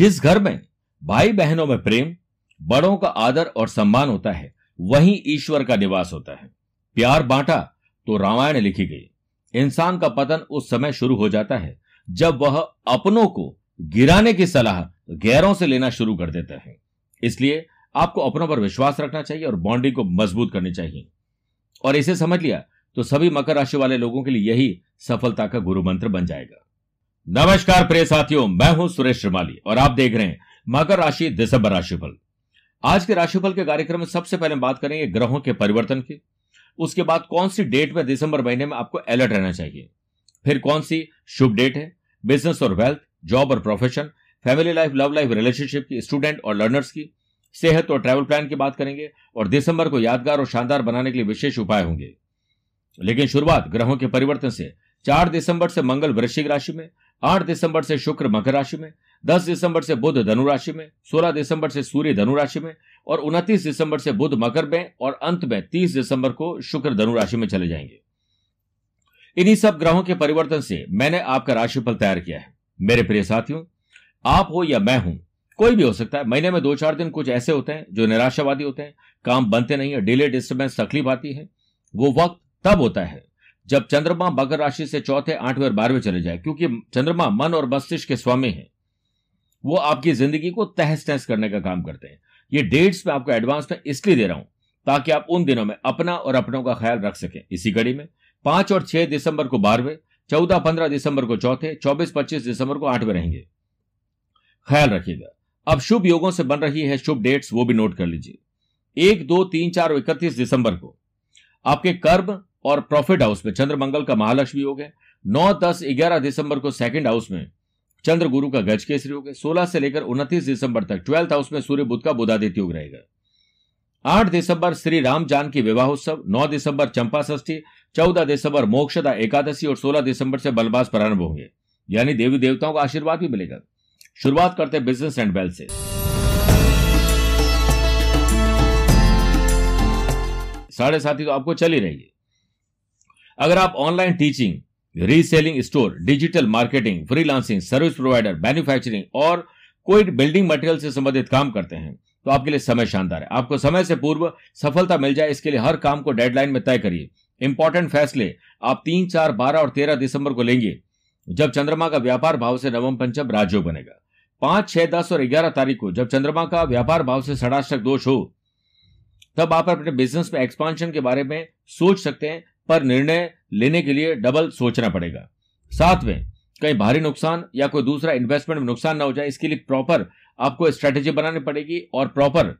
जिस घर में भाई बहनों में प्रेम, बड़ों का आदर और सम्मान होता है, वहीं ईश्वर का निवास होता है। प्यार बांटा तो रामायण लिखी गई। इंसान का पतन उस समय शुरू हो जाता है, जब वह अपनों को गिराने की सलाह गैरों से लेना शुरू कर देता है। इसलिए आपको अपनों पर विश्वास रखना चाहिए और बॉन्डिंग को मज़बूत करनी चाहिए। और इसे समझ लिया तो सभी मकर राशि वाले लोगों के लिए यही सफलता का गुरु मंत्र बन जाएगा। नमस्कार प्रिय साथियों, मैं हूँ सुरेश श्रीमाली और आप देख रहे हैं मकर राशि दिसंबर राशिफल। आज के राशिफल के कार्यक्रम में सबसे पहले बात करेंगे ग्रहों के परिवर्तन की। उसके बाद कौन सी डेट में दिसंबर महीने में आपको अलर्ट रहना चाहिए? फिर कौन सी शुभ डेट है? बिज़नेस और वेल्थ, जॉब और profession, family life, love life, relationship की, स्टूडेंट और लर्नर्स की। सेहत और ट्रैवल प्लान की बात करेंगे और दिसंबर को यादगार और शानदार बनाने के लिए विशेष उपाय होंगे। लेकिन शुरुआत ग्रहों के परिवर्तन से, चार दिसंबर से मंगल वृश्चिक राशि में आठ दिसंबर से शुक्र मकर राशि में, दस दिसंबर से बुध धनु राशि में, सोलह दिसंबर से सूर्य धनु राशि में और उनतीस दिसंबर से बुध मकर में और अंत में तीस दिसंबर को शुक्र धनु राशि में चले जाएँगे। इन्हीं सब ग्रहों के परिवर्तन से मैंने आपका राशिफल तैयार किया है। मेरे प्रिय साथियों, आप हो या मैं हूँ, कोई भी हो सकता है। महीने में दो चार दिन कुछ ऐसे होते हैं जो निराशावादी होते हैं, काम बनते नहीं है, डिले, डिस्टर्बेंस, तकलीफ़ आती है। वो वक्त तब होता है जब चंद्रमा मकर राशि से चौथे, आठवें और बारहवें चले जाए, क्योंकि चंद्रमा मन और मस्तिष्क के स्वामी है, वो आपकी ज़िंदगी को तहस तहस करने का काम करते हैं। ये डेट्स में आपको एडवांस में इसलिए दे रहा हूँ, ताकि आप उन दिनों में अपना और अपनों का ख्याल रख सकें। इसी कड़ी में, पाँच और छह दिसंबर को बारहवें, चौदह, पंद्रह दिसंबर को चौथे, चौबीस, पच्चीस दिसंबर को आठवें रहेंगे। ख्याल रखिएगा। अब शुभ योगों से बन रही है शुभ डेट्स, वो भी नोट कर लीजिए। एक, दो, तीन, चार और इकतीस दिसंबर को आपके कर्म और प्रॉफिट हाउस में चंद्र मंगल का महालक्ष्मी योग है नौ, दस, ग्यारह दिसंबर को सेकंड हाउस में चंद्र गुरु का गज केसरी योग है सोलह से लेकर उनतीस दिसंबर तक ट्वेल्थ हाउस में सूर्य बुद्ध का बुधादित्य योग रहेगा। आठ दिसंबर श्री राम जान की विवाह उत्सव नौ दिसंबर चंपा षष्ठी, चौदह दिसंबर मोक्षदा एकादशी और सोलह दिसंबर से बलबास प्रारंभ होंगे। यानी देवी देवताओं का आशीर्वाद भी मिलेगा। शुरुआत करते हैं बिज़नेस एंड वेल्थ से। साढ़े साथी तो आपको चल रही है। अगर आप online teaching reselling store digital marketing freelancing service provider manufacturing और कोई बिल्डिंग मटेरियल से संबंधित काम करते हैं तो आपके लिए समय शानदार है। आपको समय से पूर्व सफलता मिल जाए, इसके लिए हर काम को डेडलाइन में तय करिए। इंपॉर्टेंट फैसले आप तीन, चार, बारह और तेरह दिसंबर को लेंगे, जब चंद्रमा का व्यापार भाव से नवम पंचम राजयोग बनेगा। पाँच, छह, दस और ग्यारह तारीख को जब चंद्रमा का व्यापार भाव से षडाष्टक दोष हो, तब आप अपने बिज़नेस में एक्सपांशन के बारे में सोच सकते हैं पर निर्णय लेने के लिए डबल सोचना पड़ेगा। साथ में, कहीं भारी नुकसान या कोई दूसरा इन्वेस्टमेंट में नुकसान ना हो जाए, इसके लिए प्रॉपर आपको स्ट्रेटेजी बनानी पड़ेगी और प्रॉपर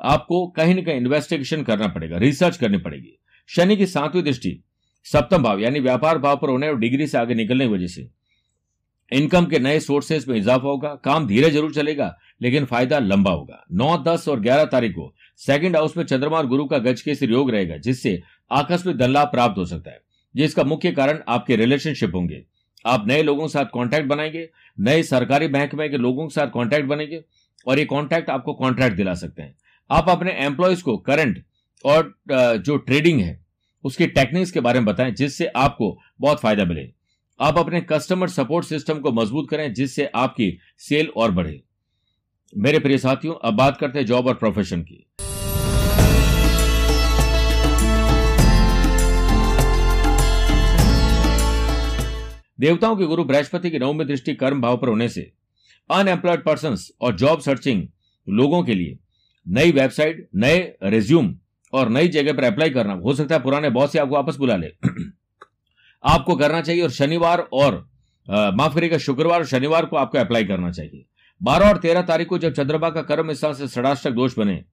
आपको कहीं ना कहीं इन्वेस्टिगेशन करना पड़ेगा रिसर्च करनी पड़ेगी। शनि की सातवीं दृष्टि, सप्तम भाव, यानी व्यापार भाव पर होने और डिग्री से आगे निकलने की वजह से। इनकम के नए सोर्सेज में इजाफा होगा, काम धीरे ज़रूर चलेगा, लेकिन फ़ायदा लंबा होगा। नौ, दस और ग्यारह तारीख को सेकंड हाउस में चंद्रमा और गुरु का गज के योग रहेगा, जिससे आकस्मिक लाभ प्राप्त हो सकता है। जिसका मुख्य कारण आपके रिलेशनशिप होंगे। आप नए लोगों के साथ कांटेक्ट बनाएँगे, नए सरकारी महकमे के लोगों के साथ कांटेक्ट बनेंगे और ये कॉन्टैक्ट आपको कॉन्ट्रैक्ट दिला सकते हैं। आप अपने एम्प्लॉयज़ को करंट और जो ट्रेडिंग है, उसकी टेक्निक्स के बारे में बताएँ, जिससे आपको बहुत फ़ायदा मिले। आप अपने कस्टमर सपोर्ट सिस्टम को मज़बूत करें, जिससे आपकी सेल और बढ़े। मेरे प्रिय साथियों, अब बात करते हैं जॉब और प्रोफेशन की। देवताओं के गुरु बृहस्पति की नवमी दृष्टि कर्म भाव पर होने से अनएम्प्लॉयड पर्सन और जॉब सर्चिंग लोगों के लिए नई वेबसाइट नए रेज्यूम और नई जगह पर अप्लाई करना हो सकता है। पुराने बॉस से आपको वापस बुला ले। आपको करना चाहिए और शनिवार और माफ़ करिएगा, शुक्रवार और शनिवार को आपको अप्लाई करना चाहिए। बारह और तेरह तारीख को जब चंद्रमा का कर्म स्थान से षडाष्टक दोष बने,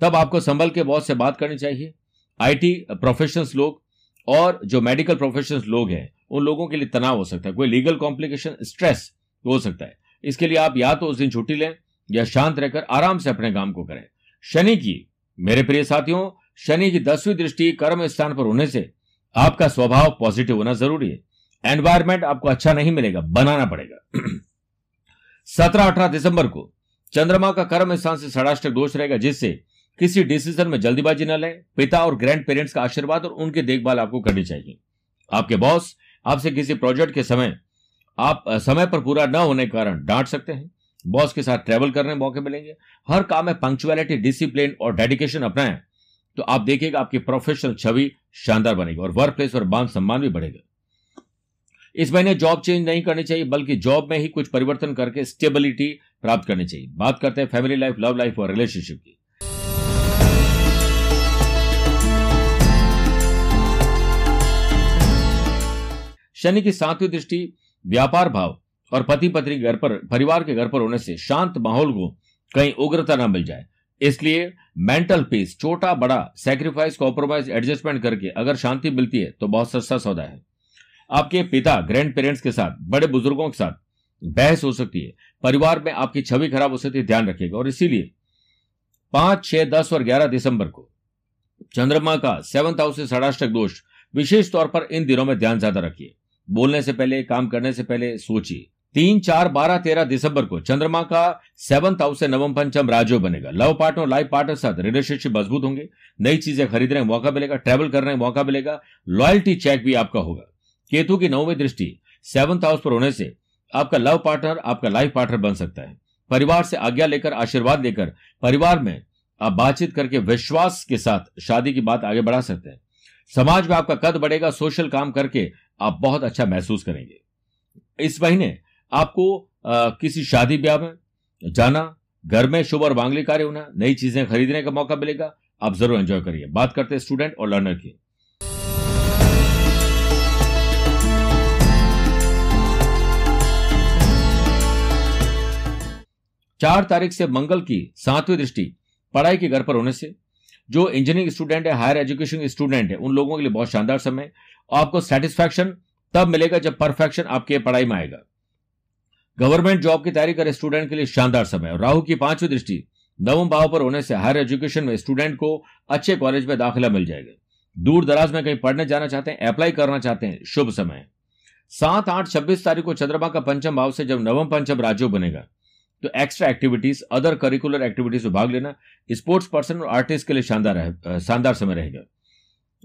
तब आपको संभल के बॉस से बात करनी चाहिए। आईटी प्रोफेशनल्स लोग और जो मेडिकल प्रोफेशनल्स लोग हैं उन लोगों के लिए तनाव हो सकता है, कोई लीगल कॉम्प्लिकेशन स्ट्रेस हो सकता है। इसके लिए आप या तो उस दिन छुट्टी लें या शांत रहकर आराम से अपने काम को करें। शनि की, मेरे प्रिय साथियों, शनि की दसवीं दृष्टि कर्म स्थान पर होने से आपका स्वभाव पॉजिटिव होना ज़रूरी है। एनवायरमेंट आपको अच्छा नहीं मिलेगा, बनाना पड़ेगा। सत्रह अठारह दिसंबर को चंद्रमा का कर्म स्थान से षडाष्टक दोष रहेगा, जिससे किसी डिसीज़न में जल्दीबाजी न लें। पिता और ग्रैंड पेरेंट्स का आशीर्वाद और उनकी देखभाल आपको करनी चाहिए। आपके बॉस आपसे किसी प्रोजेक्ट के समय, आप समय पर पूरा न होने के कारण डांट सकते हैं। बॉस के साथ ट्रेवल करने मौके मिलेंगे। हर काम में पंक्चुअलिटी डिसिप्लिन और डेडिकेशन अपनाएँ तो आप देखिएगा आपकी प्रोफेशनल छवि शानदार बनेगी और वर्क प्लेस और मान सम्मान भी बढ़ेगा। इस महीने जॉब चेंज नहीं करनी चाहिए, बल्कि जॉब में ही कुछ परिवर्तन करके स्टेबिलिटी प्राप्त करनी चाहिए। बात करते हैं फैमिली लाइफ लव लाइफ और रिलेशनशिप की। शनि की सातवीं दृष्टि, व्यापार भाव और पति पत्नी घर पर, परिवार के घर पर होने से शांत माहौल को कहीं उग्रता न मिल जाए। इसलिए मेंटल पीस छोटा बड़ा सेक्रीफाइस कॉम्प्रोमाइज एडजस्टमेंट करके अगर शांति मिलती है तो बहुत सस्ता सौदा है। आपके पिता ग्रैंड पेरेंट्स के साथ, बड़े बुज़ुर्गों के साथ बहस हो सकती है। परिवार में आपकी छवि खराब हो सकती है, ध्यान रखिएगा। और इसीलिए पाँच, छह, दस और ग्यारह दिसंबर को चंद्रमा का सेवंथ हाउस से षडाष्टक दोष विशेष तौर पर इन दिनों में ध्यान ज़्यादा रखिए। बोलने से पहले, काम करने से पहले सोचिए। तीन, चार, बारह, तेरह दिसंबर को चंद्रमा का सेवंथ हाउस से नवम पंचम राजो बनेगा। लव पार्टनर लाइफ पार्टनर साथ रिलेशनशिप मज़बूत होंगे। नई चीज़ें खरीदने का मौका मिलेगा। ट्रेवल करने का मौका मिलेगा। लॉयल्टी चेक भी आपका होगा। केतु की नौवीं दृष्टि सेवंथ हाउस पर होने से आपका लव पार्टनर आपका लाइफ पार्टनर बन सकता है। परिवार से आज्ञा लेकर, आशीर्वाद लेकर, परिवार में आप बातचीत करके विश्वास के साथ शादी की बात आगे बढ़ा सकते हैं। समाज में आपका कद बढ़ेगा सोशल काम करके आप बहुत अच्छा महसूस करेंगे। इस महीने आपको आ, किसी शादी ब्याह में जाना घर में शुभ और मांगलिक कार्य होना नई चीज़ें खरीदने का मौका मिलेगा आप ज़रूर एंजॉय करिए। बात करते हैं स्टूडेंट और लर्नर की। चार तारीख से मंगल की सातवीं दृष्टि पढ़ाई के घर पर होने से जो इंजीनियरिंग स्टूडेंट है हायर एजुकेशन स्टूडेंट है, उन लोगों के लिए बहुत शानदार समय। और आपको सेटिस्फैक्शन तब मिलेगा जब परफेक्शन आपके पढ़ाई में आएगा। गवर्नमेंट जॉब की तैयारी करे स्टूडेंट के लिए शानदार समय। और राहु की पांचवी दृष्टि, नवम भाव पर होने से हायर एजुकेशन में स्टूडेंट को अच्छे कॉलेज में दाखिला मिल जाएगा। दूर दराज में कहीं पढ़ने जाना चाहते हैं अप्लाई करना चाहते हैं, शुभ समय। सात आठ छब्बीस तारीख को चंद्रमा का पंचम भाव से जब नवम पंचम राज्यो बनेगा तो extra activities other curricular activities में भाग लेना स्पोर्ट्स पर्सन और आर्टिस्ट के लिए शानदार शानदार समय रहेगा।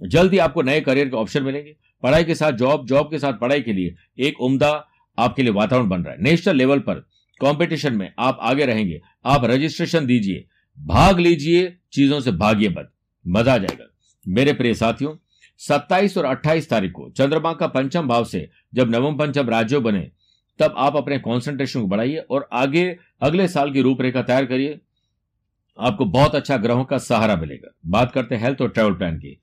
जल्द ही आपको नए करियर के ऑप्शन मिलेंगे। पढ़ाई के साथ जॉब जॉब के साथ पढ़ाई के लिए एक उम्दा आपके लिए वातावरण बन रहा है। नेशनल लेवल पर कंपटीशन में आप आगे रहेंगे। आप रजिस्ट्रेशन दीजिए। भाग लीजिए, चीज़ों से भागिए बद मज़ा आ जाएगा। मेरे प्रिय साथियों 27 और 28 तारीख को चंद्रमा का पंचम भाव से जब नवम पंचम राज्यों बने तब आप अपने कॉन्सेंट्रेशन को बढ़ाइए और आगे, अगले साल की रूपरेखा तैयार करिए। आपको बहुत अच्छा ग्रहों का सहारा मिलेगा। बात करते हैं हेल्थ और ट्रेवल प्लान की।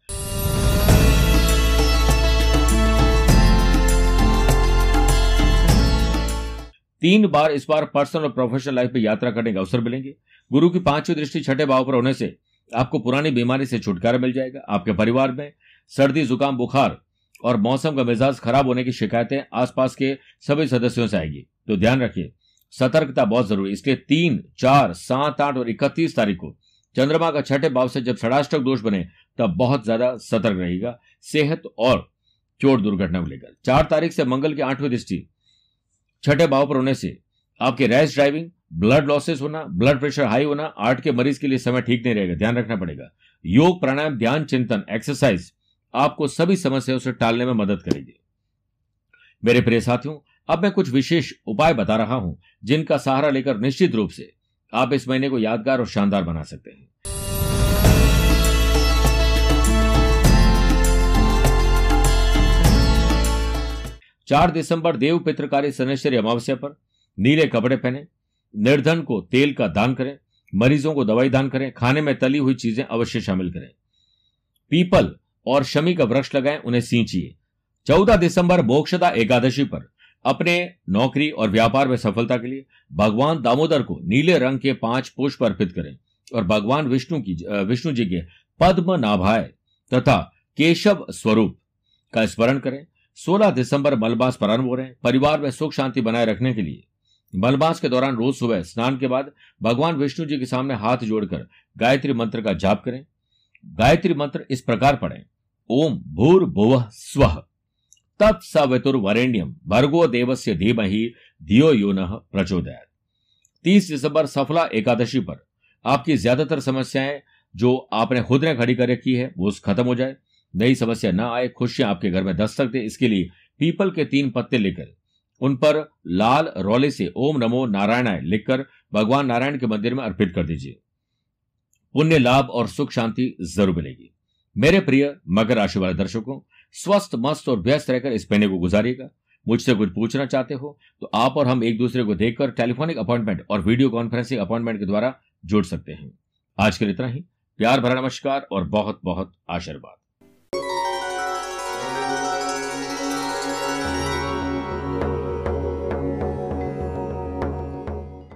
तीन बार इस बार पर्सनल और प्रोफेशनल लाइफ में यात्रा करने का अवसर मिलेंगे। गुरु की पांचवी दृष्टि छठे भाव पर होने से आपको पुरानी बीमारी से छुटकारा मिल जाएगा। आपके परिवार में सर्दी, जुकाम, बुखार और मौसम का मिजाज खराब होने की शिकायतें आसपास के सभी सदस्यों से आएगी। तो ध्यान रखिए, सतर्कता बहुत ज़रूरी इसलिए तीन, चार, सात, आठ और इकतीस तारीख को चंद्रमा का छठे भाव से जब षडाष्टक दोष बने, तब बहुत ज़्यादा सतर्क रहेगा सेहत और चोट दुर्घटना को लेकर। चार तारीख से मंगल की आठवीं दृष्टि, छठे भाव पर होने से आपके रैश ड्राइविंग, ब्लड लॉसेस होना, ब्लड प्रेशर हाई होना आर्ट के मरीज़ के लिए समय ठीक नहीं रहेगा। ध्यान रखना पड़ेगा। योग, प्राणायाम, ध्यान, चिंतन, एक्सरसाइज आपको सभी समस्याओं से टालने में मदद करेगी। मेरे प्रिय साथियों, अब मैं कुछ विशेष उपाय बता रहा हूँ, जिनका सहारा लेकर निश्चित रूप से आप इस महीने को यादगार और शानदार बना सकते हैं। चार दिसंबर देव पित्रकारी शनेश्वरी अमावस्या पर नीले कपड़े पहने, निर्धन को तेल का दान करें, मरीजों को दवाई दान करें, खाने में तली हुई चीज़ें अवश्य शामिल करें। पीपल और शमी का वृक्ष लगाएँ, उन्हें सींचिए। चौदह दिसंबर, मोक्षदा एकादशी पर। अपने नौकरी और व्यापार में सफलता के लिए भगवान दामोदर को नीले रंग के पाँच पुष्प अर्पित करें और भगवान विष्णु की विष्णु जी के पद्म नाभाय तथा केशव स्वरूप का स्मरण करें। 16 दिसंबर, मलबास प्रारंभ हो रहे हैं। परिवार में सुख शांति बनाए रखने के लिए। मलबास के दौरान रोज सुबह स्नान के बाद भगवान विष्णु जी के सामने हाथ जोड़कर गायत्री मंत्र का जाप करें। गायत्री मंत्र इस प्रकार पढ़ें। ओम भूर भुव स्व। तत्सवितुर्वरेण्यम भर्गो देवस्य धीमहि धियो यो न प्रचोदयात। तीस दिसंबर सफला एकादशी पर आपकी ज़्यादातर समस्याएँ जो आपने खुद ने खड़ी कर रखी है, वो खत्म हो जाए। नई समस्या ना आए, खुशियाँ आपके घर में दस्तक दे। इसके लिए पीपल के तीन पत्ते लेकर उन पर लाल रौले से ओम नमो नारायण लिखकर भगवान नारायण के मंदिर में अर्पित कर दीजिए। पुण्य, लाभ और सुख शांति ज़रूर मिलेगी। मेरे प्रिय मगर राशि वाले दर्शकों, स्वस्थ, मस्त और व्यस्त रहकर इस महीने को गुजारिएगा। मुझसे कुछ पूछना चाहते हो तो आप और हम एक दूसरे को देखकर टेलीफोनिक अपॉइंटमेंट और वीडियो कॉन्फ्रेंसिंग अपॉइंटमेंट के द्वारा जुड़ सकते हैं। आज के लिए इतना ही। प्यार भरा नमस्कार और बहुत बहुत आशीर्वाद।